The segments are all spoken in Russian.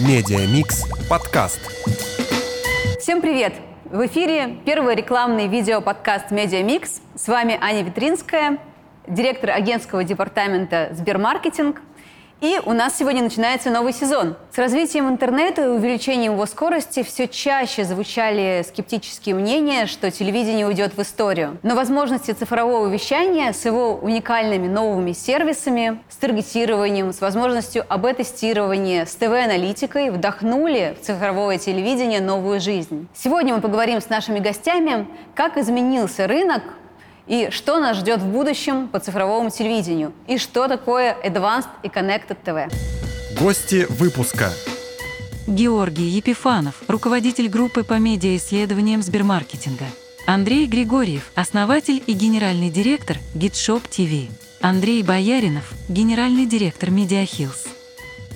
Media Mix подкаст. Всем привет! В эфире первый рекламный видеоподкаст «Media Mix». С вами Аня Витринская, директор агентского департамента «Сбермаркетинг». И у нас сегодня начинается новый сезон. С развитием интернета и увеличением его скорости все чаще звучали скептические мнения, что телевидение уйдет в историю. Но возможности цифрового вещания с его уникальными новыми сервисами, с таргетированием, с возможностью A/B-тестирования, с ТВ-аналитикой вдохнули в цифровое телевидение новую жизнь. Сегодня мы поговорим с нашими гостями, как изменился рынок и что нас ждет в будущем по цифровому телевидению, и что такое Advanced и Connected TV. Гости выпуска. Георгий Епифанов, руководитель группы по медиаисследованиям Сбермаркетинга. Андрей Григорьев, основатель и генеральный директор GitShop TV. Андрей Бояринов, генеральный директор Mediahills.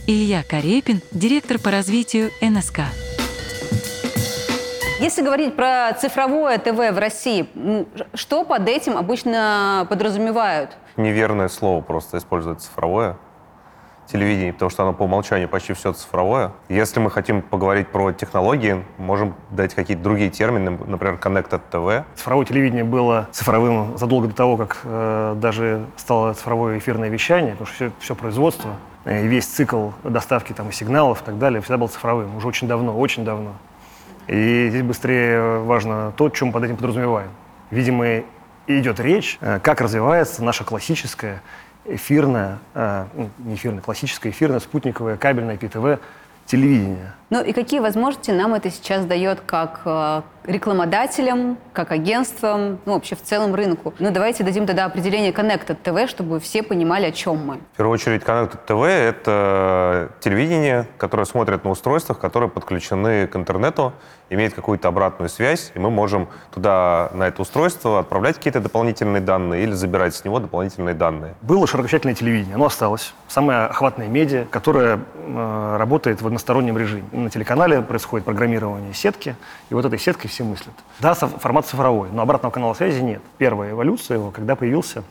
Илья Карепин, директор по развитию НСК. Если говорить про цифровое ТВ в России, что под этим обычно подразумевают? неверное слово просто использовать цифровое телевидение, потому что оно по умолчанию почти все цифровое. Если мы хотим поговорить про технологии, можем дать какие-то другие термины, например, Connected TV. Цифровое телевидение было цифровым задолго до того, как э, даже стало цифровое эфирное вещание, потому что все, все производство, э, и весь цикл доставки там, сигналов и так далее всегда был цифровым, уже очень давно, очень давно. И здесь быстрее важно то, чем под этим подразумеваем. Видимо, идет речь, э, как развивается наша классическая эфирная, э, ну, не эфирная, классическая эфирная, спутниковая, кабельная ПТВ телевидение. Ну и какие возможности нам это сейчас дает как э, рекламодателям, как агентствам, ну вообще в целом рынку? Ну давайте дадим тогда определение Connected TV, чтобы все понимали, о чем мы. В первую очередь, Connected TV — это телевидение, которое смотрит на устройствах, которые подключены к интернету, имеет какую-то обратную связь, и мы можем туда, на это устройство, отправлять какие-то дополнительные данные или забирать с него дополнительные данные. Было широкочательное телевидение, оно осталось. Самое охватное медиа, которое э, работает в одностороннем режиме. На телеканале происходит программирование сетки, и вот этой сеткой все мыслят. Да, формат цифровой, но обратного канала связи нет. Первая эволюция его, когда появился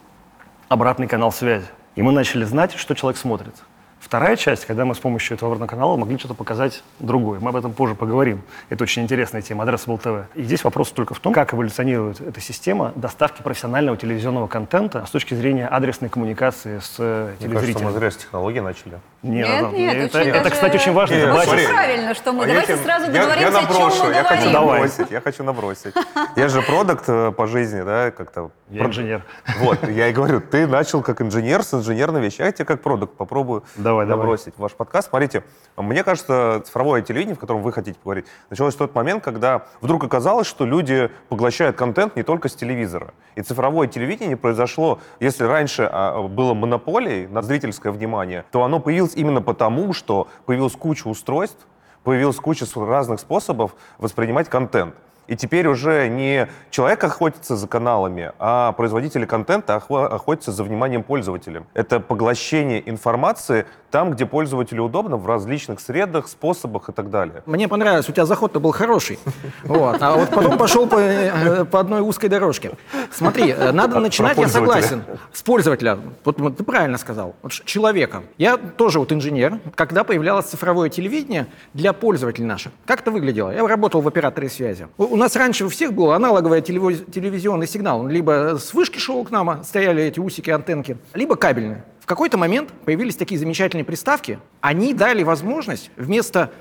обратный канал связи. И мы начали знать, что человек смотрит. Вторая часть, когда мы с помощью этого обратного канала могли что-то показать другое. Мы об этом позже поговорим. Это очень интересная тема, Addressable TV. И здесь вопрос только в том, как эволюционирует эта система доставки профессионального телевизионного контента с точки зрения адресной коммуникации с э, Мне кажется, мы зря с технологии начали. Нет, Нет, нет, это, это, даже- кстати, очень важно. Нет, это Очень правильно, что мы. А Давайте я сразу я- договоримся, я о чем наброшу, мы я хочу говорим. Давай. набросить, я хочу набросить. Я же продукт э, по жизни, да, как-то. Я инженер. Вот, я и говорю, ты начал как инженер с инженерной вещи, а я тебе как продукт попробую Давай, давай. набросить в ваш подкаст. Смотрите, мне кажется, цифровое телевидение, в котором вы хотите поговорить, началось в тот момент, когда вдруг оказалось, что люди поглощают контент не только с телевизора. И цифровое телевидение произошло, если раньше а, было монополией на зрительское внимание, то оно появилось именно потому, что появилась куча устройств, появилась куча разных способов воспринимать контент. И теперь уже не человек охотится за каналами, а производители контента охотятся за вниманием пользователя. Это поглощение информации там, где пользователю удобно, в различных средах, способах и так далее. Мне понравилось, у тебя заход-то был хороший. Вот. А вот потом пошел по, э, по одной узкой дорожке. Смотри, э, надо начинать, я согласен, с пользователя. Вот, вот ты правильно сказал. Вот человека. Я тоже вот инженер. Когда появлялось цифровое телевидение для пользователей наших, как это выглядело? Я работал в операторе связи. У, у нас раньше у всех был аналоговый телевизионный сигнал. Он либо с вышки шел к нам, а стояли эти усики, антенки, либо кабельный. В какой-то момент появились такие замечательные приставки. Они дали возможность вместо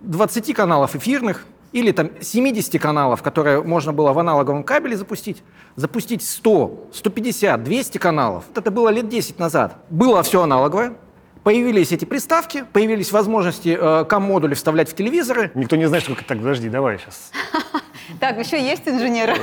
20 каналов эфирных или там 70 каналов, которые можно было в аналоговом кабеле запустить, запустить 100, 150, 200 каналов. Это было лет 10 назад. Было все аналоговое, появились эти приставки, появились возможности э, кам-модули вставлять в телевизоры. Никто не знает, что... Так, подожди, давай сейчас. Так, еще есть инженеры.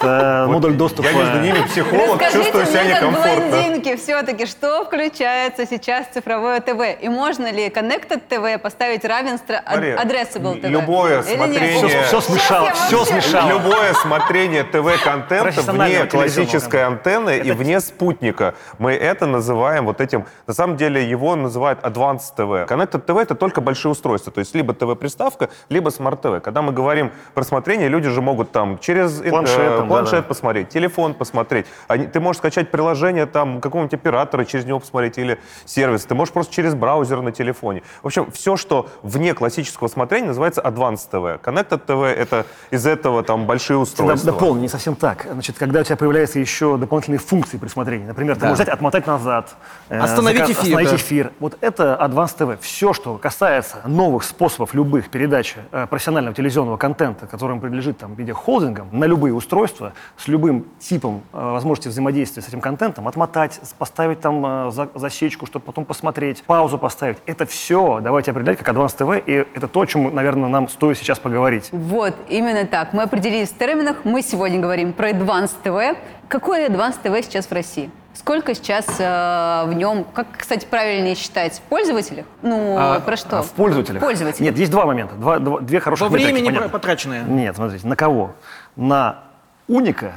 Это модуль доступа. Я между ними психолог, чувствую себя мне, как некомфортно. блондинке, все-таки, что включается сейчас в цифровое ТВ? И можно ли Connected TV поставить равенство Addressable TV? любое смотрение- Все, смешало, все смешало. Любое смотрение ТВ-контента вне классической антенны и вне спутника. Мы это называем вот этим... На самом деле его называют Advanced TV. Connected TV — это только большие устройства. То есть либо ТВ-приставка, либо Smart TV. Когда мы говорим просмотрения люди же могут там через э, Планшет там, планшет да-да. посмотреть, телефон посмотреть. Они- ты можешь скачать приложение там какого-нибудь оператора, через него посмотреть, или сервис. Ты можешь просто через браузер на телефоне. В общем, все, что вне классического смотрения, называется Advanced TV. Connected TV — это из этого там большие устройства. Дополню, не совсем так. Значит, когда у тебя появляются еще дополнительные функции при смотрении, например, ты Да. можешь взять, отмотать назад, э, Остановить зака- эфир, остановить да. эфир. Вот это Advanced TV. Все, что касается новых способов любых передачи э, профессионального телевизионного контента, которым принадлежит там видеохолдингам, на любые устройства, с любым типом э, возможности взаимодействия с этим контентом, отмотать, поставить там э, за- засечку, чтобы потом посмотреть, паузу поставить. Это все давайте определять как Advanced TV, и это то, о чем, наверное, нам стоит сейчас поговорить. Вот, именно так. Мы определились в терминах. Мы сегодня говорим про Advanced TV. Какое Advanced TV сейчас в России? Сколько сейчас э, в нем, как, кстати, правильнее считать, в пользователях? Ну, А, про что? А в пользователях? Пользователях. Нет, есть два момента, два, два- две хороших Во метрики, времени понятно. потраченное. Нет, смотрите, на кого? На уника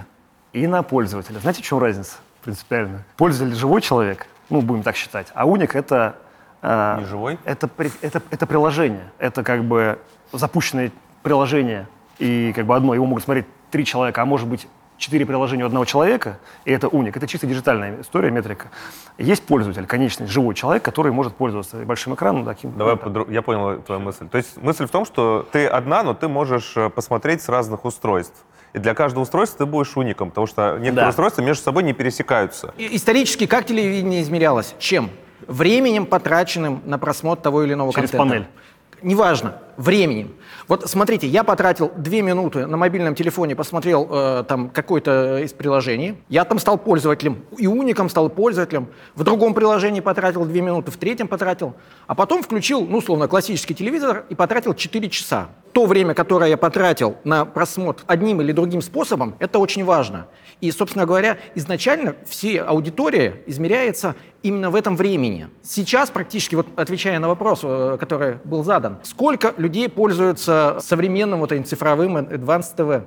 и на пользователя. Знаете, в чем разница принципиально? Пользователь живой человек, ну, будем так считать, а уник это... э, Не живой? Это, это, это приложение, это как бы запущенное приложение, и как бы одно, его могут смотреть три человека, а может быть четыре приложения у одного человека, и это уник. Это чисто диджитальная история, метрика. Есть пользователь, конечный, живой человек, который может пользоваться большим экраном. Таким, Давай, подру- я понял твою мысль. То есть мысль в том, что ты одна, но ты можешь э, посмотреть с разных устройств. И для каждого устройства ты будешь уником, потому что некоторые Да. устройства между собой не пересекаются. И- Исторически как телевидение измерялось? Чем? Временем, потраченным на просмотр того или иного Через контента. панель. Неважно, временем. Вот смотрите, я потратил две минуты на мобильном телефоне, посмотрел э, там какое-то из приложений. Я там стал пользователем, и уником стал пользователем. В другом приложении потратил две минуты, в третьем потратил. А потом включил, ну, условно, классический телевизор и потратил 4 часа. То время, которое я потратил на просмотр одним или другим способом, это очень важно. И, собственно говоря, изначально все аудитория измеряется именно в этом времени. Сейчас практически, вот отвечая на вопрос, э, который был задан, сколько людей пользуются современным вот этим цифровым Advanced TV?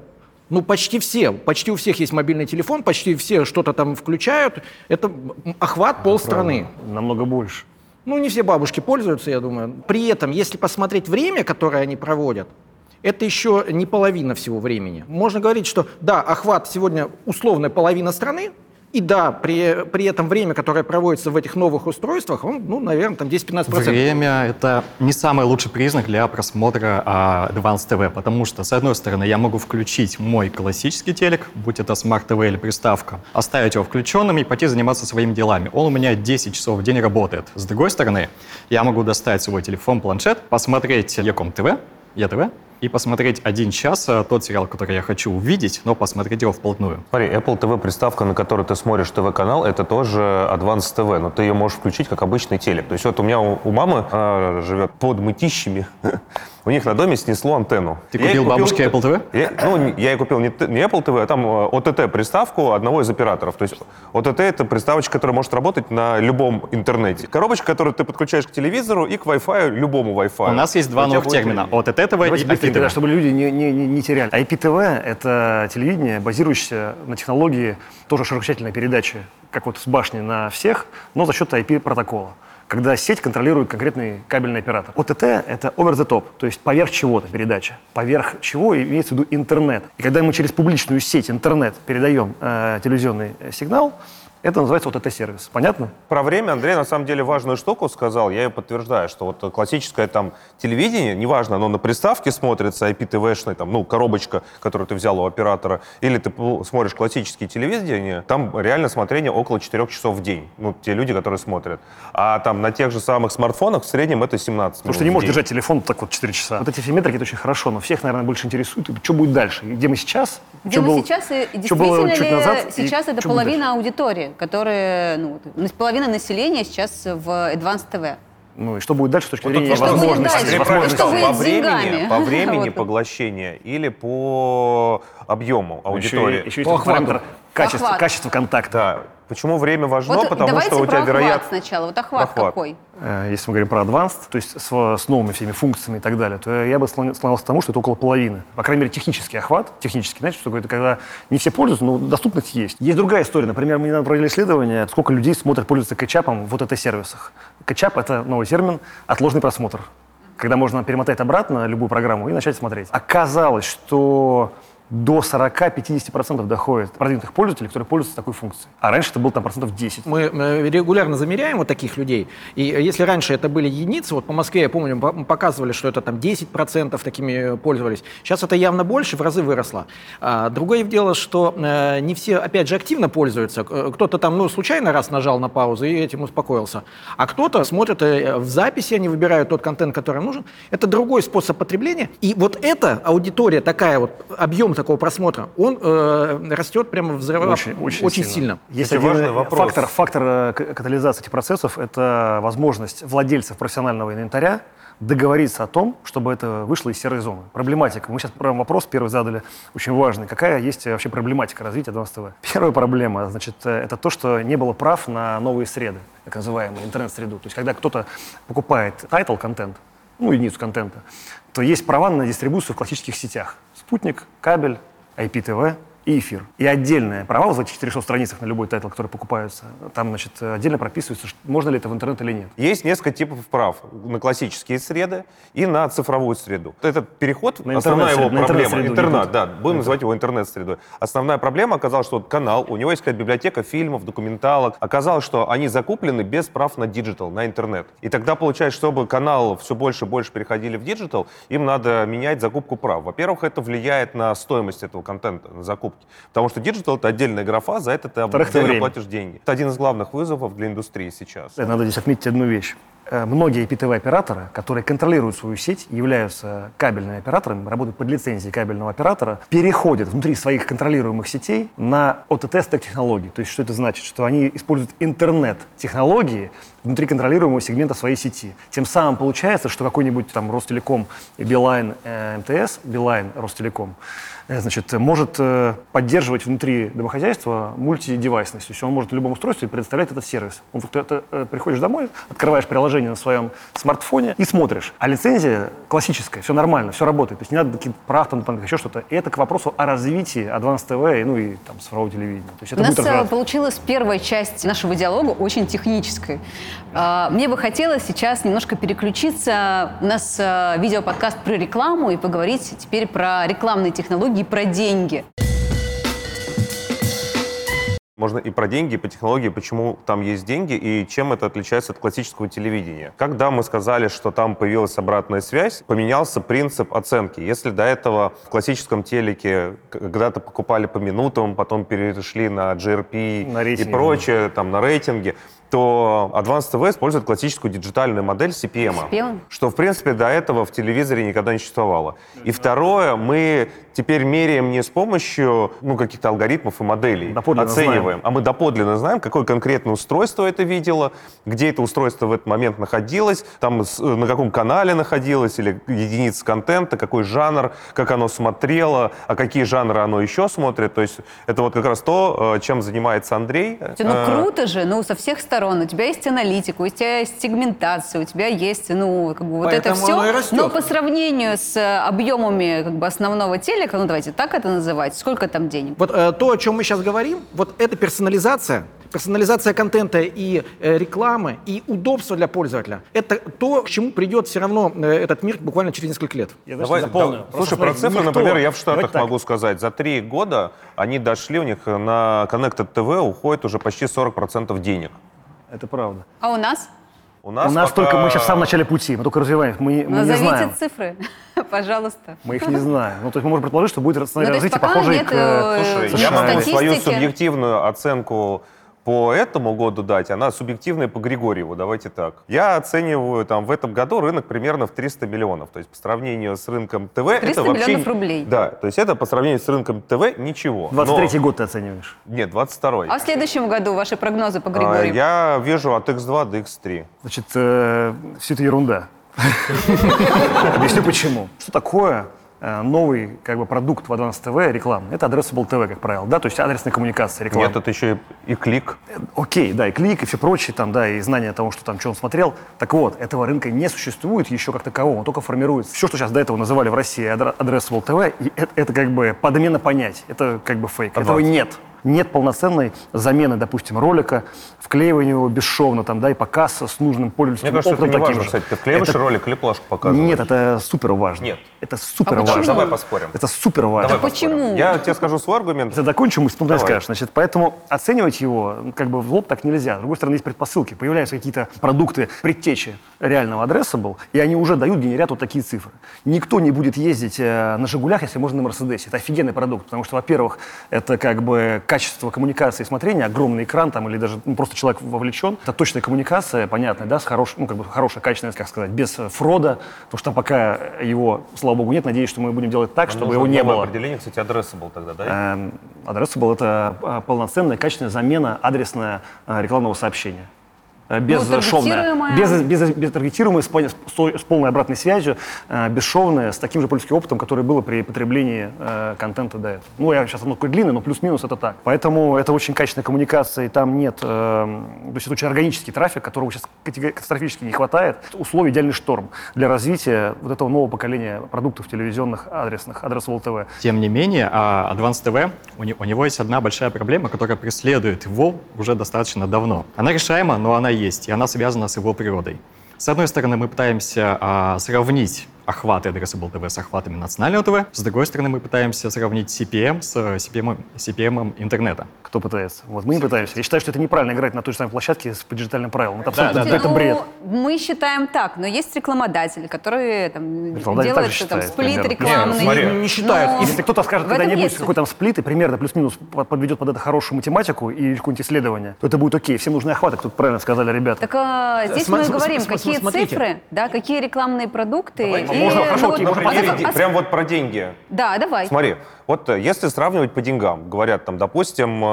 Ну, почти все. Почти у всех есть мобильный телефон, почти все что-то там включают. Это охват полстраны. намного больше. Ну, не все бабушки пользуются, я думаю. При этом, если посмотреть время, которое они проводят, это еще не половина всего времени. Можно говорить, что да, охват сегодня условная половина страны, и да, при, при этом время, которое проводится в этих новых устройствах, он, ну, наверное, там 10-15%. Время — это не самый лучший признак для просмотра а, Advanced TV, потому что, с одной стороны, я могу включить мой классический телек, будь это Smart TV или приставка, оставить его включенным и пойти заниматься своими делами. Он у меня 10 часов в день работает. С другой стороны, я могу достать свой телефон, планшет, посмотреть Яком ТВ, ЯТВ, и посмотреть один час а, тот сериал, который я хочу увидеть, но посмотреть его вплотную. Смотри, Apple TV приставка, на которой ты смотришь ТВ-канал, это тоже Advanced TV, но ты ее можешь включить как обычный телек. То есть вот у меня у, у мамы она живет под мытищами, у них на доме снесло антенну. Ты Я купил бабушке Apple TV? Я, ну, я ей купил не, не Apple TV, а там э, OTT-приставку одного из операторов. То есть OTT — это приставочка, которая может работать на любом интернете. Коробочка, которую ты подключаешь к телевизору и к Wi-Fi, любому Wi-Fi. У нас есть два новых термина. OTT Давайте и быстренько, IP да, TV. чтобы люди не, не, не, не теряли. IPTV — это телевидение, базирующееся на технологии тоже широкочательной передачи, как вот с башни на всех, но за счет IP-протокола когда сеть контролирует конкретный кабельный оператор. ОТТ — это over the top, то есть поверх чего-то передача. Поверх чего имеется в виду интернет. И когда мы через публичную сеть интернет передаем э, телевизионный сигнал, это называется ОТТ-сервис. Понятно? Про время Андрей на самом деле важную штуку сказал, я ее подтверждаю, что вот классическое там телевидение, неважно, оно на приставке смотрится, IPTV-шный, там, ну, коробочка, которую ты взял у оператора, или ты смотришь классические телевидение, там реально смотрение около 4 часов в день, ну, те люди, которые смотрят. А там на тех же самых смартфонах в среднем это 17 Потому что не можешь держать телефон так вот 4 часа. Вот эти все метрики, это очень хорошо, но всех, наверное, больше интересует, что будет дальше, и где мы сейчас, Где что мы было- сейчас, и что было действительно чуть ли назад, и сейчас это что будет половина аудитории, которая, ну, половина населения сейчас в Advanced TV? Ну и что будет дальше с точки Вот зрения Что будет сказал, по времени, по времени поглощения или по объему Еще, аудитории. и- еще есть По охвату. Качество, Охват. качество контакта. Да. Почему время важно? Вот Потому что у про тебя охват вероятно... сначала. Вот охват, Охват. какой? Э, Если мы говорим про advanced, то есть с, с новыми всеми функциями и так далее, то я бы склон- склонялся к тому, что это около половины. По крайней мере, технический охват. Технический, знаете, что? Это когда не все пользуются, но доступность есть. Есть другая история. Например, мы недавно провели исследование, сколько людей смотрят, пользуются кетчапом в вот этой сервисах. Кетчап — это новый термин, отложенный просмотр. когда можно перемотать обратно любую программу и начать смотреть. Оказалось, что до 40-50% доходит продвинутых пользователей, которые пользуются такой функцией. А раньше это было там процентов 10. Мы э, регулярно замеряем вот таких людей. И если раньше это были единицы, вот по Москве, я помню, мы показывали, что это там 10% такими пользовались. Сейчас это явно больше, в разы выросло. А, другое дело, что э, не все, опять же, активно пользуются. Э, кто-то там, ну, случайно раз нажал на паузу и этим успокоился. А кто-то смотрит в записи, они выбирают тот контент, который им нужен. Это другой способ потребления. И вот эта аудитория такая, вот объем такого просмотра, он э, растет прямо взрыв... Очень, очень, очень сильно. сильно. Есть один важный вопрос. фактор, фактор э, катализации этих процессов – это возможность владельцев профессионального инвентаря договориться о том, чтобы это вышло из серой зоны. Проблематика. Мы сейчас прям вопрос первый задали, очень важный. Какая есть вообще проблематика развития Advanced TV? Первая проблема, значит, э, это то, что не было прав на новые среды, так называемые, интернет-среду. То есть, когда кто-то покупает title контент, ну, единицу контента, то есть права на дистрибуцию в классических сетях. Спутник, кабель, IPTV и эфир. И отдельные права вот в этих 400 страницах на любой title, которые покупаются, там, значит, отдельно прописывается, можно ли это в интернет или нет. Есть несколько типов прав на классические среды и на цифровую среду. Этот переход, На основная его на проблема, интернет, идут. да, будем называть его интернет-средой. Основная проблема оказалась, что вот канал, у него есть какая-то библиотека фильмов, документалок. Оказалось, что они закуплены без прав на digital, на интернет. И тогда получается, чтобы канал все больше и больше переходили в digital, им надо менять закупку прав. Во-первых, это влияет на стоимость этого контента, на закупки. Потому что digital — это отдельная графа, за это ты отдельно платишь деньги. Это один из главных вызовов для индустрии сейчас. Надо здесь отметить одну вещь. Э, Многие IPTV-операторы, которые контролируют свою сеть, являются кабельными операторами, работают под лицензией кабельного оператора, переходят внутри своих контролируемых сетей на OTT-технологии. То есть что это значит? Что они используют интернет-технологии внутри контролируемого сегмента своей сети. Тем самым получается, что какой-нибудь там Ростелеком, Билайн, э, МТС, Билайн, Ростелеком, э, значит, может поддерживать внутри домохозяйства мультидевайсность. То есть он может в любом устройстве предоставлять этот сервис. Он, ты, приходишь домой, открываешь приложение на своем смартфоне и смотришь. А лицензия классическая, все нормально, все работает. То есть не надо каких-то прав, там, дополнительных, еще что-то. И это к вопросу о развитии Advanced TV, ну и там цифрового телевидения. То есть У это нас будет э, развиваться. получилась первая часть нашего диалога очень технической. А, Мне бы хотелось сейчас немножко переключиться. У нас э, видеоподкаст про рекламу и поговорить теперь про рекламные технологии, про деньги. Можно и про деньги, и по технологии, почему там есть деньги и чем это отличается от классического телевидения. Когда мы сказали, что там появилась обратная связь, поменялся принцип оценки. Если до этого в классическом телеке когда-то покупали по минутам, потом перешли на GRP На и прочее, там на рейтинге, то Advanced TV использует классическую диджитальную модель CPM, CPM? что, в принципе, до этого в телевизоре никогда не существовало. И второе, мы теперь меряем не с помощью ну, каких-то алгоритмов и моделей, Доподлинно оцениваем, а мы доподлинно знаем, какое конкретное устройство это видело, где это устройство в этот момент находилось, там с- на каком канале находилось, или единица контента, какой жанр, как оно смотрело, а какие жанры оно еще смотрит. То есть это вот как раз то, э, чем занимается Андрей. Ну Э, круто же, ну со всех сторон. У тебя есть аналитика, у тебя есть сегментация, у тебя есть, ну, как бы вот это Поэтому и все. Но по сравнению с э, объемами как бы основного телека, ну давайте так это называть, сколько там денег? Вот э, то, о чем мы сейчас говорим, вот это персонализация, персонализация контента и э, рекламы, и удобство для пользователя. Это то, к чему придет все равно э, этот мир буквально через несколько лет. Я, Давай, дополню. да, слушай, про цифры, никто- например, я в Штатах Давайте так. могу сказать. За три года они дошли, у них на Connected TV уходит уже почти 40% денег. Это правда. А у нас? У нас, У нас пока- только мы сейчас в самом начале пути, мы только развиваем, мы, мы не Назовите знаем. цифры, пожалуйста. Мы их не знаем. Ну, то есть мы можем предположить, что будет Ну, развитие, похожее нет, к... э, Слушай, я могу свою субъективную оценку по этому году дать, она субъективная по Григорьеву, давайте так. Я оцениваю там в этом году рынок примерно в 300 миллионов. То есть по сравнению с рынком ТВ 300 это вообще... миллионов рублей. Да, то есть это по сравнению с рынком ТВ ничего. 23-й Но- год ты оцениваешь. Нет, 22-й. А в следующем году ваши прогнозы по А, Григорию? Я вижу от X2 до X3. Значит, э, все это ерунда. Объясню почему. Что такое новый как бы, продукт в Advanced TV рекламный? Это addressable TV, как правило, да, то есть адресная коммуникация реклама. Нет, это еще и, и клик. Окей, да, и клик, и все прочее, там, да, и знание того, что там, что он смотрел. Так вот, этого рынка не существует еще как такового, он только формируется. Все, что сейчас до этого называли в России addressable TV, и это, это как бы подмена понятий, это как бы фейк. Этого Advanced. нет. Нет полноценной замены, допустим, ролика, вклеивания его бесшовно, там, да, и показ с нужным пользовательским Мне кажется, это не таким важно, же. кстати, ты вклеиваешь Это- ролик или плашку показываешь? Нет, это супер важно. Нет. Это супер А почему? важно. Давай поспорим. Это супер важно. Давай Да поспорим. почему? Я тебе скажу свой аргумент. Если закончим, мы Давай. скажешь. Значит, поэтому оценивать его ну, как бы в лоб так нельзя. С другой стороны, есть предпосылки. Появляются какие-то продукты предтечи реального адреса был, и они уже дают, генерят вот такие цифры. Никто не будет ездить э, на «Жигулях», если можно на «Мерседесе». Это офигенный продукт, потому что, во-первых, это как бы качество коммуникации и смотрения, огромный экран там, или даже ну, просто человек вовлечен. Это точная коммуникация, понятная, да, с хорош, ну, как бы хорошая, качественная, как сказать, без э, фрода, потому что пока его, слава богу, нет. Надеюсь, что мы будем делать так, чтобы Нужно его не было. определение, кстати, адреса был тогда, да? Эм, Addressable — это а, полноценная, качественная замена адресная а, рекламного сообщения. Э, Без Ну, таргетируемая. без, без, без таргетируемой, с, с- с полной обратной связью, э, бесшовная, с таким же пользовательским опытом, который было при потреблении э, контента до этого. Ну, я сейчас оно такое длинное, но плюс-минус это так. Поэтому это очень качественная коммуникация, и там нет... э, то есть это очень органический трафик, которого сейчас катастрофически не хватает. Условий идеальный шторм для развития вот этого нового поколения продуктов телевизионных адресных, адресового ТВ. Тем не менее, а, Advanced TV, у не- у него есть одна большая проблема, которая преследует его уже достаточно давно. Она решаема, но она есть, и она связана с его природой. С одной стороны, мы пытаемся а, сравнить охваты Addressable TV с охватами национального ТВ. С другой стороны, мы пытаемся сравнить CPM с э, CPM, CPM интернета. кто пытается. Вот мы не пытаемся. Я считаю, что это неправильно играть на той же самой площадке с по диджитальным правилам. Это абсолютно Слушайте, это ну, бред. Мы считаем так, но есть рекламодатели, которые там, делают также там, считает сплит примерно. рекламный. Не, смотри. Не считают. Но Если кто-то скажет когда-нибудь, есть какой там сплит, и примерно плюс-минус под- подведет под это хорошую математику и какое-нибудь исследование, то это будет окей. Всем нужны охваты, как тут правильно сказали ребята. Так а, здесь Сма- мы и говорим, какие смотрите. цифры, да, какие рекламные продукты. Давайте. И, Можно, хорошо, ну, окей, вот- можно а- Примере а- Прям вот про деньги. Да, давай. Смотри, вот э, если сравнивать по деньгам, говорят там, допустим, э,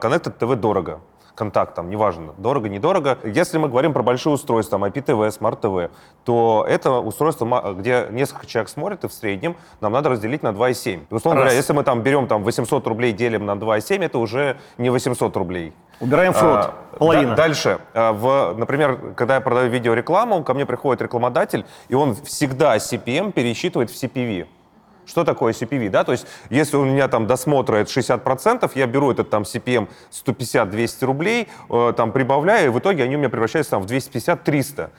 Connected TV дорого, контакт там, неважно, дорого, недорого. Если мы говорим про большие устройства, там, IPTV, Smart TV, то это устройство, где несколько человек смотрят, и в среднем нам надо разделить на 2,7. И, условно Раз. говоря, если мы там берем там 800 рублей, делим на 2,7, это уже не 800 рублей. Убираем фрод, А, половина. да- дальше. А, В, например, когда я продаю видеорекламу, ко мне приходит рекламодатель, и он всегда CPM пересчитывает в CPV. Что такое CPV, да? То есть, если у меня там досмотра это 60%, я беру этот там CPM 150-200 рублей, э, там прибавляю, и в итоге они у меня превращаются там в 250-300.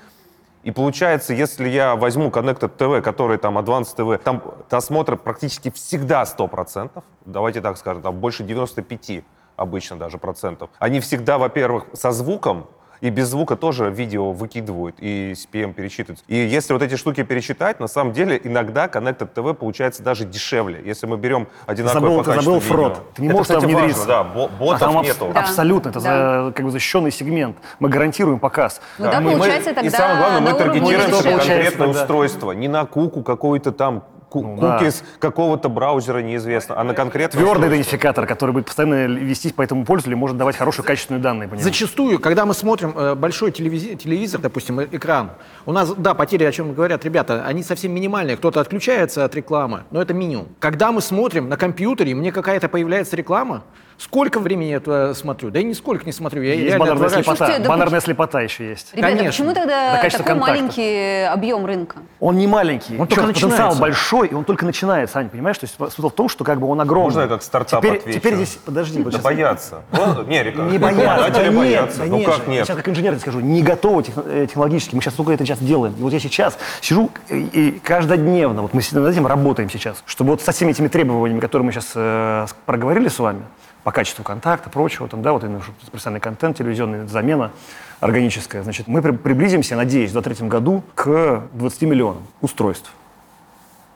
И получается, если я возьму Connected TV, который там Advanced TV, там досмотр практически всегда 100%, давайте так скажем, там больше 95 обычно даже процентов. Они всегда, во-первых, со звуком, и без звука тоже видео выкидывают и CPM пересчитывают. И если вот эти штуки пересчитать, на самом деле иногда Connected TV получается даже дешевле. Если мы берем одинаковое Забыл- по качеству забыл фрод. Ты не Это, можешь кстати, внедриться. важно, да, бо- А ботов там нету. Да. Абсолютно, это Да. за- как бы защищенный сегмент. Мы гарантируем показ. Ну да, И мы- получается И тогда самое главное, на мы таргетируем дешевле. конкретное тогда. устройство. Не на куку какой-то там ку- Ну да. кукис какого-то браузера неизвестно, а на конкретное Твердый устройство. идентификатор, который будет постоянно вестись по этому пользователю, может давать хорошие качественные данные по нему. Зачастую, когда мы смотрим э, большой телевизи- телевизор, допустим, э- экран, у нас, да, потери, о чем говорят ребята, они совсем минимальные. Кто-то отключается от рекламы, но это минимум. Когда мы смотрим на компьютере, мне какая-то появляется реклама, сколько времени я туда смотрю? Да и нисколько не смотрю. Я Есть баннерная слепота. Слушайте, да баннерная слепота еще есть. Ребята, Конечно. почему тогда Это такой контакта. маленький объем рынка? Он не маленький, Он только Чёрт, потенциал начинается. большой, и он только начинается, Ань, понимаешь? То есть смысл в том, что как бы он огромный. Можно я как стартап теперь, отвечу? Теперь здесь, подожди, вот Да сейчас- боятся. Ну, Не, река- Не боятся, да боятся. да Ну нет как. Я нет? сейчас как инженер скажу, не готовы э, технологически. Мы сейчас только это сейчас делаем. И вот я сейчас сижу и, и каждодневно, вот мы над этим работаем сейчас, чтобы вот со всеми этими требованиями, которые мы сейчас э, проговорили с вами, по качеству контакта, прочего, там, да, вот именно профессиональный контент, телевизионная замена органическая, значит, мы при- приблизимся, надеюсь, в 2023 году к 20 миллионам устройств.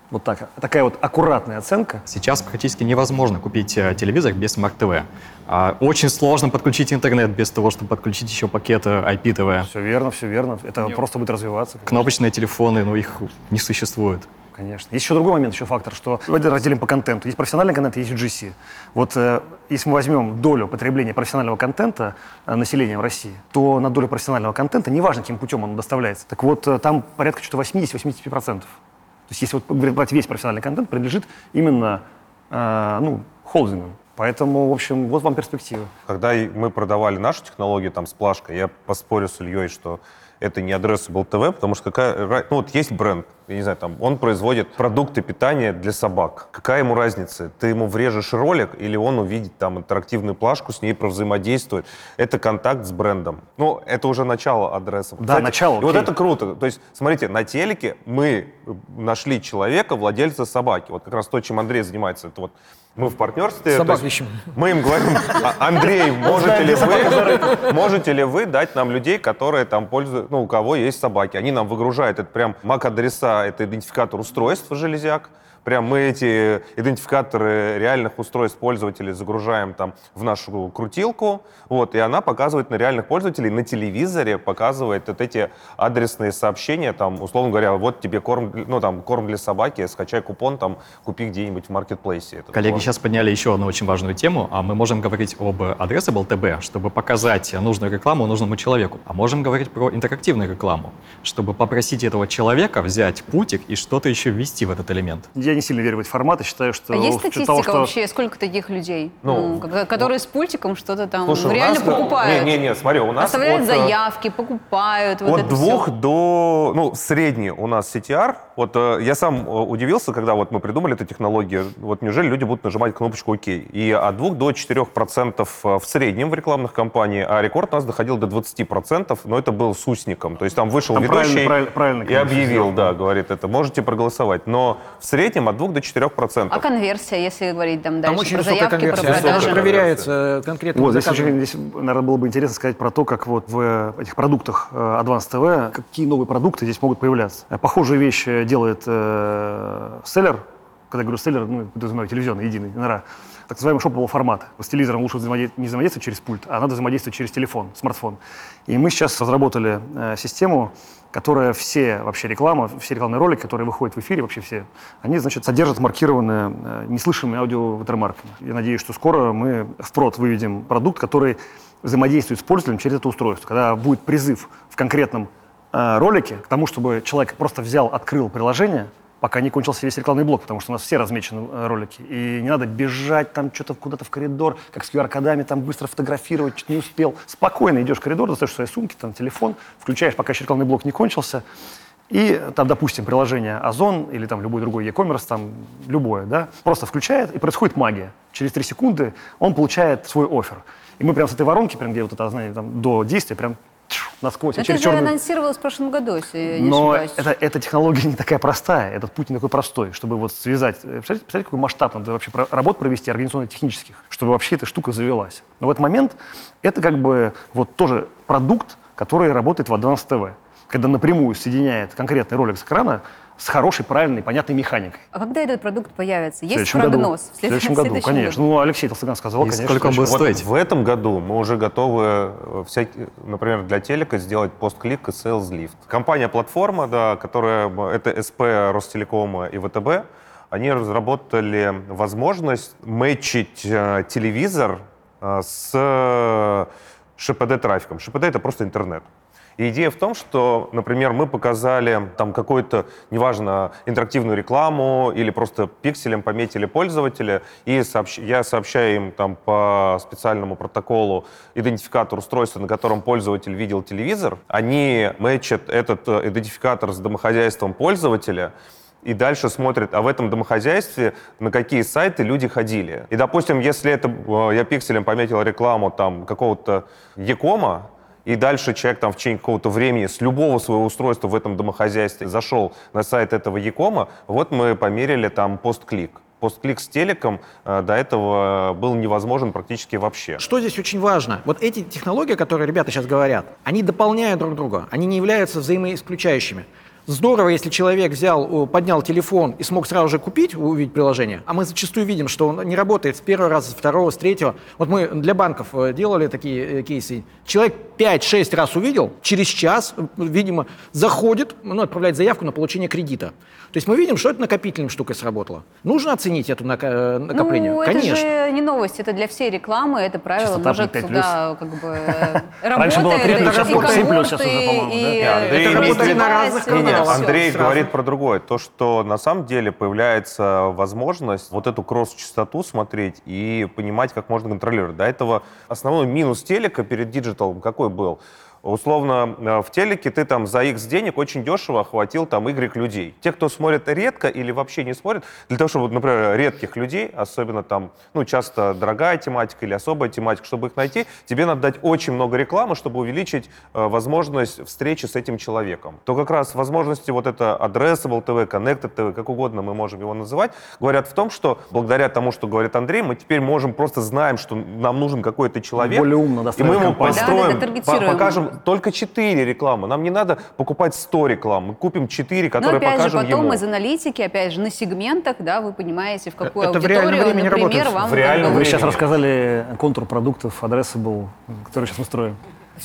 Вот так, такая вот аккуратная оценка. Сейчас практически невозможно купить э, телевизор без Smart TV. А, Очень сложно подключить интернет без того, чтобы подключить еще пакет э, IPTV. Все верно, все верно. Это просто будет развиваться. Кнопочные телефоны, ну их не существует. Конечно. Есть еще другой момент, еще фактор, что давайте разделим по контенту. Есть профессиональный контент, есть UGC. Вот э, если мы возьмем долю потребления профессионального контента э, населением России, то на долю профессионального контента, неважно, каким путем он доставляется, так вот э, там порядка что-то 80-85%. То есть если вот брать весь профессиональный контент, принадлежит именно э, ну, холдингам. Поэтому, в общем, вот вам перспектива. Когда мы продавали нашу технологию там с плашкой, я поспорю с Ильей, что это не Addressable TV, потому что какая, ну вот есть бренд, я не знаю, там, он производит продукты питания для собак. Какая ему разница? Ты ему врежешь ролик или он увидит там интерактивную плашку, с ней взаимодействует. Это контакт с брендом. Ну, это уже начало адреса. Да, начало, И вот это круто. То есть, смотрите, на телеке мы нашли человека, владельца собаки. Вот как раз то, чем Андрей занимается. Это вот мы в партнерстве. Собак есть ищем. Мы им говорим, «А, Андрей, можете ли, вы, можете ли вы дать нам людей, которые там пользуются, ну, у кого есть собаки? Они нам выгружают, это прям MAC-адреса, это идентификатор устройств железяк. Прям мы эти идентификаторы реальных устройств пользователей загружаем там в нашу крутилку, вот, и она показывает на реальных пользователей, на телевизоре показывает вот эти адресные сообщения, там, условно говоря, вот тебе корм, ну, там, корм для собаки, скачай купон, там, купи где-нибудь в маркетплейсе. Коллеги корм. сейчас подняли еще одну очень важную тему. А мы можем говорить об addressable TB, чтобы показать нужную рекламу нужному человеку. А можем говорить про интерактивную рекламу, чтобы попросить этого человека взять путик и что-то еще ввести в этот элемент. Я не сильно верю в эти форматы, считаю, что... А есть статистика того, что- вообще, сколько таких людей, Ну, ну, ко- которые с пультиком что-то там Слушай, реально нас- покупают? Не-не-не, смотри, у нас Оставляют от, э, заявки, покупают. вот От это двух всё. до, ну, средний у нас CTR. Вот э, я сам э, удивился, когда вот мы придумали эту технологию. Вот неужели люди будут нажимать кнопочку ОК? И от двух до 4 процентов в среднем в рекламных кампаниях, а рекорд у нас доходил до 20 процентов, но это был с усником. То есть там вышел Там ведущий правильно- правильно- правильно, и объявил, сделано. да, говорит это, можете проголосовать. Но в среднем от 2 до 4 А процентов. конверсия, если говорить там дальше Там очень про высокая заявки, про конверсия. Высокая продажи? Проверяется конкретно. Вот, здесь, очень- здесь, наверное, было бы интересно сказать про то, как вот в этих продуктах э, Advanced TV, какие новые продукты здесь могут появляться. Э, Похожую вещь э, делает э, селлер, когда я говорю селлер, ну, подразумеваю телевизионный, единый, нора, так называемый шоповый формат. С телевизором лучше взаимодействовать- не взаимодействовать через пульт, а надо взаимодействовать через телефон, смартфон. И мы сейчас разработали э, систему, которая все вообще реклама, все рекламные ролики, которые выходят в эфире, вообще все, они, значит, содержат маркированные э, неслышимыми аудио- watermark ами. Я надеюсь, что скоро мы в прод выведем продукт, который взаимодействует с пользователем через это устройство. Когда будет призыв в конкретном э, ролике к тому, чтобы человек просто взял, открыл приложение, пока не кончился весь рекламный блок, потому что у нас все размечены э, ролики. И не надо бежать там что-то куда-то в коридор, как с QR-кодами, там быстро фотографировать, что-то не успел. Спокойно идешь в коридор, достаешь свои сумки, там телефон, включаешь, пока еще рекламный блок не кончился. И там, допустим, приложение Озон или там любой другой e-commerce, там любое, да, просто включает, и происходит магия. Через три секунды он получает свой офер. И мы прям с этой воронки, прям где вот это, знаете, там, до действия, прям насквозь. Это через же черный- анонсировалось в прошлом году, если я не но ошибаюсь. это, эта технология не такая простая, этот путь не такой простой, чтобы вот связать. э, Представляете, представляете, какой масштаб надо вообще работ провести организационно-технических, чтобы вообще эта штука завелась. Но в этот момент это как бы вот тоже продукт, который работает в Advanced TV, когда напрямую соединяет конкретный ролик с экрана с хорошей, правильной, понятной механикой. А когда этот продукт появится? В Есть следующем прогноз? году. В следующем году, конечно. Ну, Алексей Толстоган сказал, И конечно. сколько он что будет Вот стоить? в этом году мы уже готовы, э, всякие, например, для телека сделать постклик и sales lift. Компания-платформа, да, которая, э, это СП Ростелекома и ВТБ, они разработали возможность мэчить э, телевизор э, с ШПД-трафиком. ШПД — это просто интернет. И идея в том, что, например, мы показали там какую-то, неважно, интерактивную рекламу или просто пикселем пометили пользователя, и сообщ- я сообщаю им там по специальному протоколу идентификатор устройства, на котором пользователь видел телевизор. Они мэчат этот э, идентификатор с домохозяйством пользователя, и дальше смотрят, а в этом домохозяйстве на какие сайты люди ходили. И, допустим, если это э, я пикселем пометил рекламу там какого-то Якома, и дальше человек там в течение какого-то времени с любого своего устройства в этом домохозяйстве зашел на сайт этого Якома, вот мы померили там постклик. Постклик с телеком э, до этого был невозможен практически вообще. Что здесь очень важно? Вот эти технологии, которые ребята сейчас говорят, они дополняют друг друга, они не являются взаимоисключающими. Здорово, если человек взял, о, поднял телефон и смог сразу же купить, увидеть приложение, а мы зачастую видим, что он не работает с первого раза, с второго, с третьего. Вот мы для банков э, делали такие э, кейсы. Человек 5-6 раз увидел, через час, э, видимо, заходит, ну, отправляет заявку на получение кредита. То есть мы видим, что это накопительной штукой сработало. Нужно оценить это нака- э, накопление? Ну, Конечно. это же не новость, это для всей рекламы, это правило Частота может 5+. сюда как бы э, Раньше было работает, 3+, и сейчас было 7+, кого сейчас ты, уже, по-моему, да? э, это работает на разных разных Не, не, каналах. Андрей Сразу. говорит про другое. То, что на самом деле появляется возможность вот эту кросс-частоту смотреть и понимать, как можно контролировать. До этого основной минус телека перед digital ом какой был? Условно, э, в телеке ты там за X денег очень дешево охватил там Y людей. Те, кто смотрит редко или вообще не смотрит, для того, чтобы, например, редких людей, особенно там, ну, часто дорогая тематика или особая тематика, чтобы их найти, тебе надо дать очень много рекламы, чтобы увеличить э, возможность встречи с этим человеком. То как раз возможности вот это Addressable TV, Connected TV, как угодно мы можем его называть, говорят в том, что благодаря тому, что говорит Андрей, мы теперь можем просто знаем, что нам нужен какой-то человек. Более умно И достраивать мы ему. Да, построим, да, да, покажем только 4 рекламы. Нам не надо покупать 100 реклам. Мы купим 4, Но которые опять же, покажем потом ему. из аналитики, опять же, на сегментах, да, вы понимаете, в какую Это в аудиторию, реальном времени например, работает. вам В реальном Вы времени. сейчас рассказали контур продуктов Addressable, который сейчас мы строим.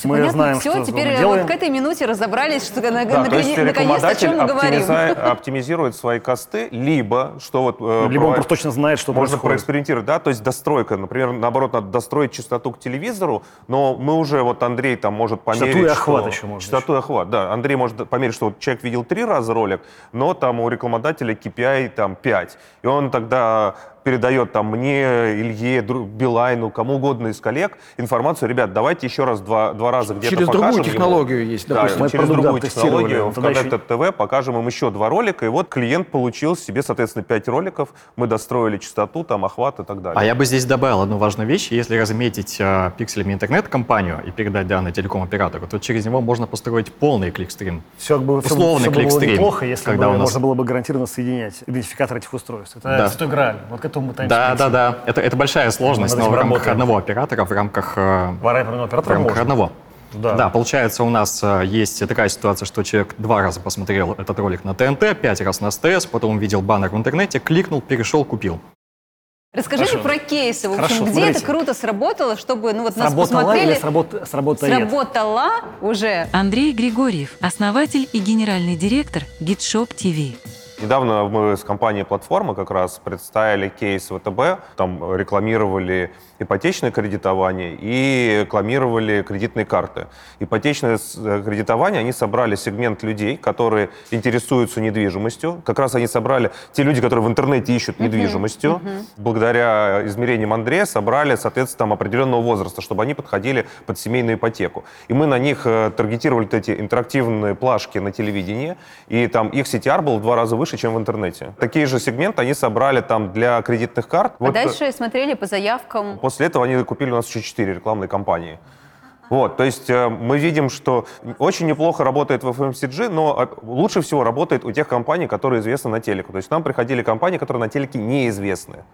Мы Понятно, знаем, все, что теперь мы вот делаем. к этой минуте разобрались, что на- Да, то есть наконец- наконец-то о чем мы говорим. оптимизирует свои косты, либо, что вот... э, Либо он просто точно знает, что Можно происходит. проэкспериментировать, да, то есть достройка, например, наоборот, надо достроить частоту к телевизору, но мы уже, вот Андрей там может померить... Частоту и охват что- еще можно Частоту и охват, да. Андрей может померить, что вот человек видел три раза ролик, но там у рекламодателя KPI там 5. И он тогда передает там мне, Илье, Дру- Билайну, кому угодно из коллег информацию, ребят, давайте еще раз два, два раза где-то Через другую покажем ему». технологию есть, Да, допустим. Мы через другую да, технологию в Тогда еще- Connected TV покажем им еще два ролика, и вот клиент получил себе, соответственно, 5 роликов, мы достроили частоту, там, охват и так далее. А я бы здесь добавил одну важную вещь. Если разметить э, пикселями интернет-компанию и передать данные телеком-оператору, то через него можно построить полный кликстрим. Все, бы, все, Условный все было кликстрим, неплохо, если когда бы у нас- можно было бы гарантированно соединять идентификатор этих устройств. Это Да. святой грааль. Вот к этому пытаемся Да, да, да. Это, это большая сложность, но в рамках работаем. одного оператора, в рамках, э, В рамках можно. одного. Да. получается, у нас э, есть такая ситуация, что человек два раза посмотрел этот ролик на ТНТ, пять раз на СТС, потом увидел баннер в интернете, кликнул, перешел, купил. Расскажите Хорошо. про кейсы. В общем, Хорошо, где смотрите. это круто сработало, чтобы ну, вот нас Сработала посмотрели. или сработ- сработает? Сработала уже. Андрей Григорьев, основатель и генеральный директор GitShop TV. Недавно мы с компанией «Платформа» как раз представили кейс ВТБ. Там рекламировали ипотечное кредитование и рекламировали кредитные карты. Ипотечное э, кредитование, они собрали сегмент людей, которые интересуются недвижимостью. Как раз они собрали те люди, которые в интернете ищут недвижимостью. Благодаря измерениям Андрея собрали, соответственно, там определенного возраста, чтобы они подходили под семейную ипотеку. И мы на них э, таргетировали вот эти интерактивные плашки на телевидении, и там их CTR был в два раза выше, чем в интернете. Такие же сегменты они собрали там для кредитных карт. А Вот, э, дальше смотрели по заявкам. После этого они купили у нас еще четыре рекламные кампании. Вот, то есть э, мы видим, что очень неплохо работает в FMCG, но э, лучше всего работает у тех компаний, которые известны на телеку. То есть нам приходили компании, которые на телеке неизвестны.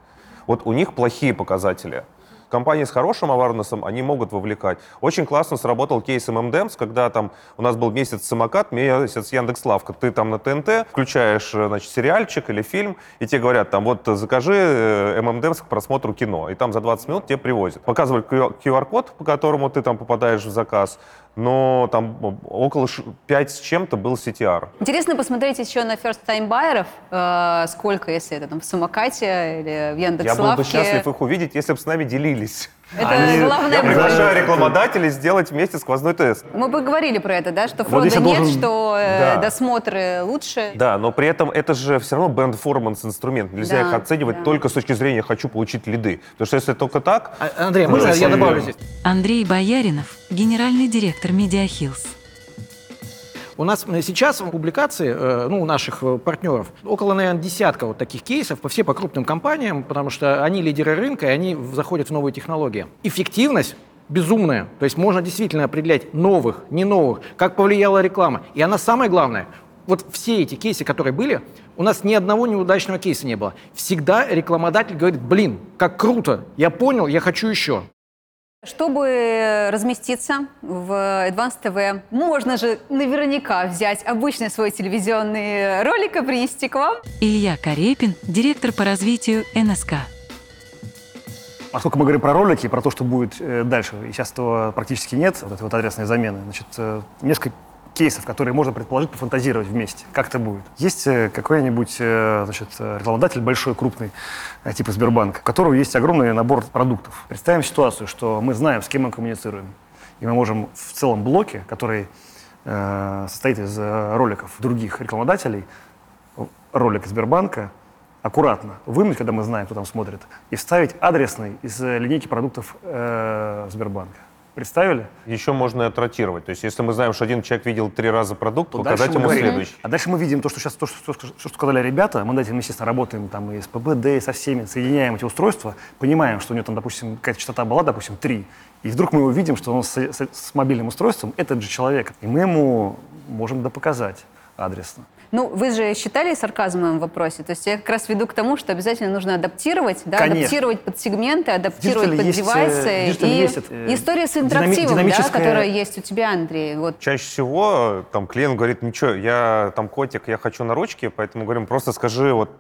Вот у них плохие показатели. Компании с хорошим аварнесом, они могут вовлекать. Очень классно сработал кейс ММДМС, когда там у нас был месяц самокат, месяц Яндекс.Лавка. Ты там на ТНТ включаешь, э, значит, сериальчик или фильм, и тебе говорят, там, вот закажи э, ММДМС к просмотру кино. И там за 20 минут тебе привозят. Показывали QR-код, по которому ты там попадаешь в заказ, но там около 5 с чем-то был CTR. Интересно посмотреть еще на first time байеров, э, сколько, если это там в самокате или в Я Яндекс.Лавке. был бы счастлив их увидеть, если бы с нами делились. Это Они- главное. Я приглашаю рекламодателей сделать вместе сквозной тест. Мы поговорили про это, да, что Вот фронта здесь я нет, должен- что э, Да. досмотры лучше. Да, но при этом это же все равно бренд-форманс инструмент. Нельзя Да, их оценивать да. только с точки зрения «хочу получить лиды». Потому что если только так, А, Андрей, можно Да, я добавлю здесь? Андрей Бояринов, генеральный директор Hills. У нас э, сейчас в публикации, э, ну, у наших э, партнеров, около, наверное, десятка вот таких кейсов, по все по крупным компаниям, потому что они лидеры рынка, и они заходят в новые технологии. Эффективность безумная. То есть можно действительно определять новых, не новых, как повлияла реклама. И она самое главное, вот все эти кейсы, которые были, у нас ни одного неудачного кейса не было. Всегда рекламодатель говорит, блин, как круто, я понял, я хочу еще. Чтобы разместиться в Advanced TV, можно же наверняка взять обычный свой телевизионный ролик и принести к вам. Илья Карепин, директор по развитию НСК. Поскольку мы говорим про ролики, про то, что будет э, дальше, и сейчас этого практически нет, вот этой вот адресной замены, значит, э, несколько кейсов, которые можно предположить, пофантазировать вместе. Как это будет? Есть э, какой-нибудь э, значит, э, рекламодатель большой, крупный, типа Сбербанк, у которого есть огромный набор продуктов. Представим ситуацию, что мы знаем, с кем мы коммуницируем. И мы можем в целом блоке, который состоит из роликов других рекламодателей, ролик Сбербанка аккуратно вынуть, когда мы знаем, кто там смотрит, и вставить адресный из линейки продуктов Сбербанка. Представили? Еще можно и отротировать. То есть, если мы знаем, что один человек видел три раза продукт, То показать ему говорим. следующий. А дальше мы видим то, что сейчас то, что, что- что сказали ребята. Мы над этим, естественно, работаем там и с ПБД, и со всеми, соединяем эти устройства, понимаем, что у него там, допустим, какая-то частота была, допустим, 3. И вдруг мы увидим, что он с, с- с мобильным устройством этот же человек. И мы ему можем допоказать адресно. Ну, вы же считали сарказм в моем вопросе? То есть я как раз веду к тому, что обязательно нужно адаптировать, да, Конечно. адаптировать под сегменты, адаптировать под есть, э, девайсы. и есть э, история с динами- интерактивом, да, динамическая- которая есть у тебя, Андрей. Вот Чаще всего там клиент говорит, ничего, я там котик, я хочу на ручки, поэтому говорим, просто скажи, вот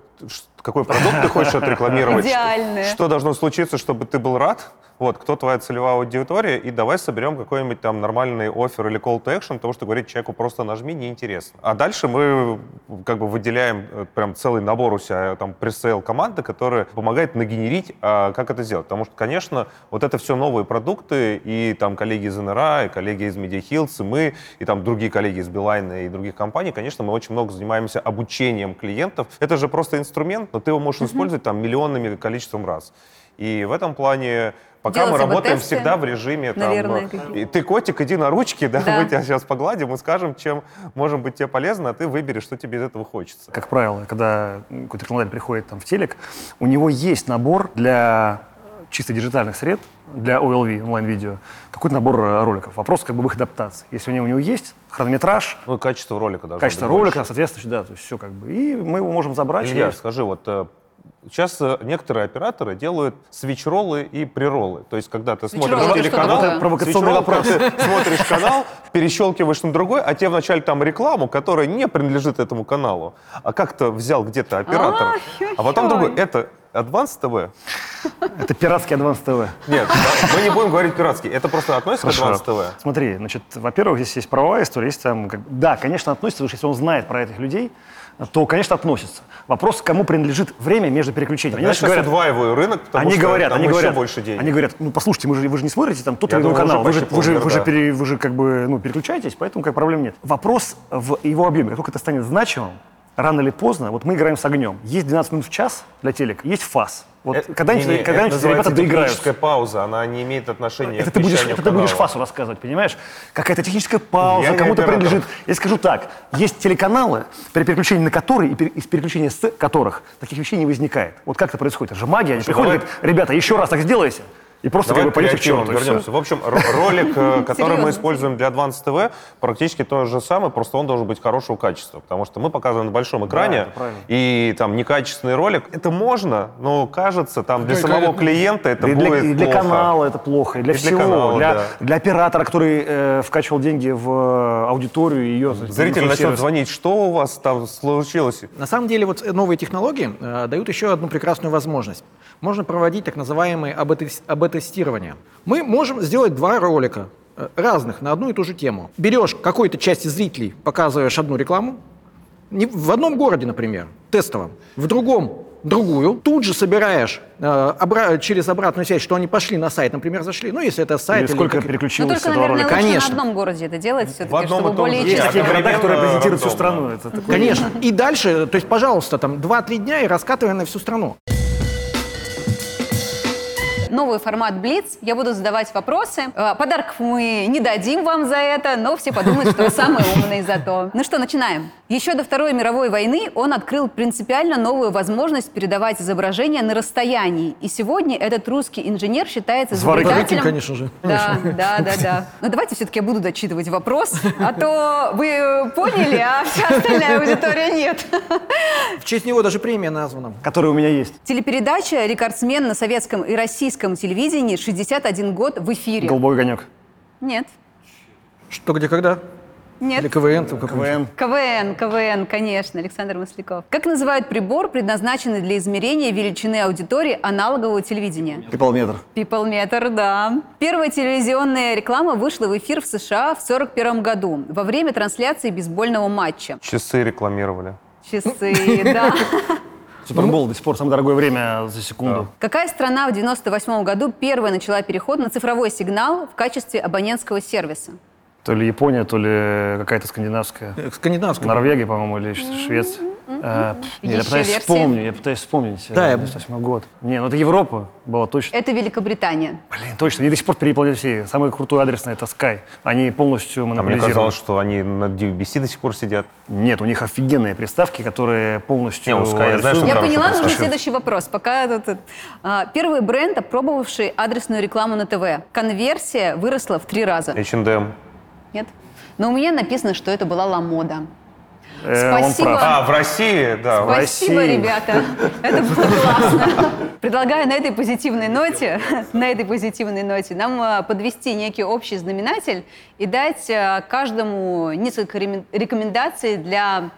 какой продукт ты хочешь отрекламировать, что- что должно случиться, чтобы ты был рад, вот, кто твоя целевая аудитория, и давай соберем какой-нибудь там нормальный офер или call to action, потому что говорить человеку просто нажми, неинтересно. А дальше мы как бы выделяем э, прям целый набор у себя, там, пресейл команды, которая помогает нагенерить, а, как это сделать. Потому что, конечно, вот это все новые продукты, и там коллеги из НРА, и коллеги из Media Hills, и мы, и там другие коллеги из Билайна и других компаний, конечно, мы очень много занимаемся обучением клиентов. Это же просто инструмент, но ты его можешь использовать там миллионными количеством раз. И в этом плане Пока Делать мы работаем всегда в режиме там, наверное, э, ты котик, иди на ручки, да, Да. мы тебя сейчас погладим и скажем, чем можем быть тебе полезно, а ты выберешь, что тебе из этого хочется. Как правило, когда какой-то рекламодатель приходит там, в телек, у него есть набор для чисто диджитальных сред, для OLV, онлайн-видео, какой-то набор э, роликов. Вопрос как бы в их адаптации. Если у него, у него есть хронометраж, Ну качество ролика должно качество ролика, больше. соответственно, да, то есть все как бы. И мы его можем забрать. Илья, и- скажи, вот э, сейчас э, некоторые операторы делают свич-роллы и прироллы. То есть, когда ты смотришь Свич-роллы — телеканал? Провокационный вопрос. ты смотришь канал, перещелкиваешь на другой, а тебе вначале там рекламу, которая не принадлежит этому каналу, а как-то взял где-то оператор, а потом другой. Это Advanced TV? Это пиратский Advanced TV. Нет, мы не будем говорить пиратский. Это просто относится к Advanced TV? Смотри, значит, во-первых, здесь есть правовая история, есть там, как да, конечно, относится, потому что если он знает про этих людей, то, конечно, относится. Вопрос, кому принадлежит время между переключениями. Они, говорят, удваиваю рынок, потому они что говорят, там они говорят, больше денег. они говорят, ну послушайте, мы же, вы же не смотрите там тот или иной канал, вы же, вы же, вы же, пере- вы же как бы ну, переключаетесь, поэтому как проблем нет. Вопрос в его объеме. Как только это станет значимым, рано или поздно, вот мы играем с огнем. Есть 12 минут в час для телека, есть фаз. Вот Это- когда-нибудь, не-не, это когда-нибудь называется ребята доиграются. техническая пауза, она не имеет отношения Это к ты будешь, это ты будешь фасу рассказывать, понимаешь? Какая-то техническая пауза, Я не кому-то принадлежит. Я скажу так, есть телеканалы, при переключении на которые и из переключения с которых таких вещей не возникает. Вот как это происходит? Это же магия. Они приходят и говорят, ребята, еще раз так сделайте. И просто Давай как бы креативам и всё. вернемся. В общем, ро- ролик, э, который мы используем для Advanced TV, практически то же самое, просто он должен быть хорошего качества, потому что мы показываем на большом экране, и там некачественный ролик, это можно, но кажется, там для самого клиента это и для, будет и для плохо. канала это плохо, и для И для всего. канала, для, да. для оператора, который э, вкачивал деньги в э, аудиторию и ее... Зритель начнет звонить, что у вас там случилось? На самом деле вот новые технологии э, дают еще одну прекрасную возможность. Можно проводить так называемые АБ-тес- АБ-тестирования. Мы можем сделать два ролика э, разных на одну и ту же тему. Берешь какой-то части зрителей, показываешь одну рекламу, не- в одном городе, например, тестово, в другом другую, тут же собираешь э, обра- через обратную связь, что они пошли на сайт, например, зашли, ну, если это сайт Или или сколько как- Ну, переключилось только, с этого наверное, ролика. лучше Конечно. на одном городе это делать все-таки, В одном чтобы более. Есть такие города, которые презентируют всю страну. Это такое- Конечно. И дальше, то есть, пожалуйста, там 2-3 дня и раскатывай на всю страну. Новый формат Блиц. Я буду задавать вопросы. Э, Подарков мы не дадим вам за это, но все подумают, что вы самые умные зато. Ну что, начинаем. Еще до Второй мировой войны он открыл принципиально новую возможность передавать изображения на расстоянии. И сегодня этот русский инженер считается изобретателем... конечно же. Да, да, да, да. Но давайте все-таки я буду дочитывать вопрос, а то вы поняли, а вся остальная аудитория нет. В честь него даже премия названа. Который у меня есть. Телепередача «Рекордсмен» на советском и российском телевидении 61 год в эфире. Голубой огонек. Нет. Что, где, когда? Нет. Или КВН? там какой-нибудь? КВН. КВН, КВН, конечно, Александр Масляков. Как называют прибор, предназначенный для измерения величины аудитории аналогового телевидения? Пиполметр. Пиплметр, да. Первая телевизионная реклама вышла в эфир в США в 1941 году во время трансляции бейсбольного матча. Часы рекламировали. Часы, да. Супербол до сих пор самое дорогое время за секунду. Какая страна в 1998 году первая начала переход на цифровой сигнал в качестве абонентского сервиса? То ли Япония, то ли какая-то скандинавская. Э, Скандинавская. Норвегия, по-моему, или Швеция. Э, пф, нет, я пытаюсь версии? вспомнить, я пытаюсь вспомнить. Да, Да, я- 98 год. Не, ну это Европа была точно. Это Великобритания. Блин, точно. Они до сих пор переплатили все. Самый крутой адресный это Sky. Они полностью А мне казалось, что они на DVB-C до сих пор сидят. Нет, у них офигенные приставки, которые полностью... Не, у Sky я знаю, что. Я поняла, нужен следующий вопрос. Пока этот, а, первый бренд, опробовавший адресную рекламу на ТВ. Конверсия выросла в три раза. H&M. Нет? Но у меня написано, что это была Ламода. Э, Спасибо. А, в России, да. в Спасибо, России. ребята. Это было классно. Предлагаю на этой позитивной ноте, на этой позитивной ноте нам а, подвести некий общий знаменатель и дать а, каждому несколько рекомендаций для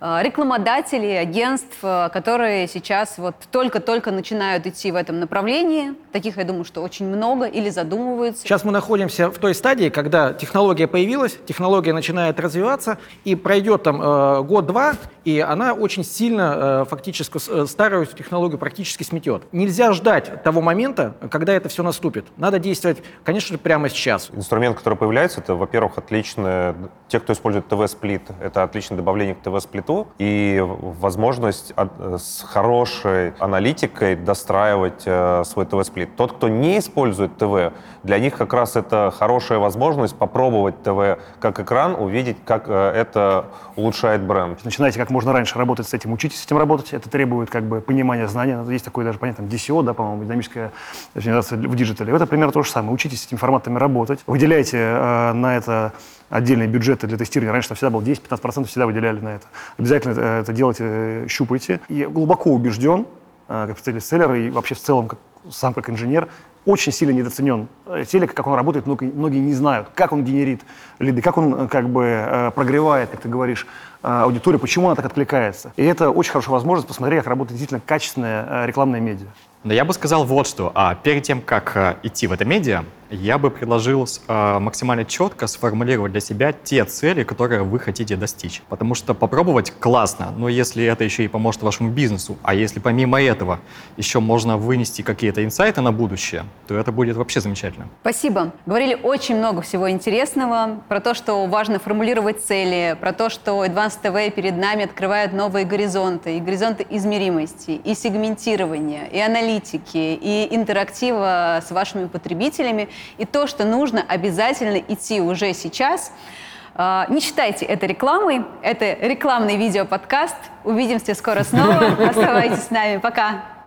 рекламодателей, агентств, а, которые сейчас вот только-только начинают идти в этом направлении. Таких, я думаю, что очень много или задумываются. Сейчас мы находимся в той стадии, когда технология появилась, технология начинает развиваться, и пройдет там э, год-два, и она очень сильно э, фактически э, старую технологию практически сметет. Нельзя ждать того момента, когда это все наступит. Надо действовать, конечно же, прямо сейчас. Инструмент, который появляется, это, во-первых, отличное... Те, кто использует ТВ-сплит, это отличное добавление к ТВ-сплиту и возможность э, с хорошей аналитикой достраивать э, свой ТВ-сплит. Тот, кто не использует ТВ, для них как раз это хорошая возможность попробовать ТВ как экран, увидеть, как э, это улучшает бренд. Начинайте как можно раньше работать с этим, учитесь с этим работать. Это требует как бы понимания, знания. Есть такое даже понятие, там, DCO, да, по-моему, динамическая оптимизация в digital е. Это примерно то же самое. Учитесь с этими форматами работать. Выделяйте э, на это отдельные бюджеты для тестирования. Раньше там всегда было 10-15% всегда выделяли на это. Обязательно это, это делайте, э, щупайте. И глубоко убежден, э, как представитель селлера и вообще в целом как, сам как инженер, очень сильно недооценен. Э, Телек, как он работает, многие, не знают, как он генерит лиды, как он э, как бы э, прогревает, как ты говоришь, аудиторию, почему она так откликается. И это очень хорошая возможность посмотреть, как работает действительно качественная рекламная медиа. Да я бы сказал вот что. А перед тем, как идти в это медиа, я бы предложил а, максимально четко сформулировать для себя те цели, которые вы хотите достичь. Потому что попробовать классно, но если это еще и поможет вашему бизнесу, а если помимо этого еще можно вынести какие-то инсайты на будущее, то это будет вообще замечательно. Спасибо. Говорили очень много всего интересного про то, что важно формулировать цели, про то, что Advanced TV перед нами открывает новые горизонты, и горизонты измеримости, и сегментирования, и аналитики, и интерактива с вашими потребителями, и то, что нужно обязательно идти уже сейчас. А, Не считайте это рекламой, это рекламный видеоподкаст. Увидимся скоро снова. Оставайтесь с нами. Пока.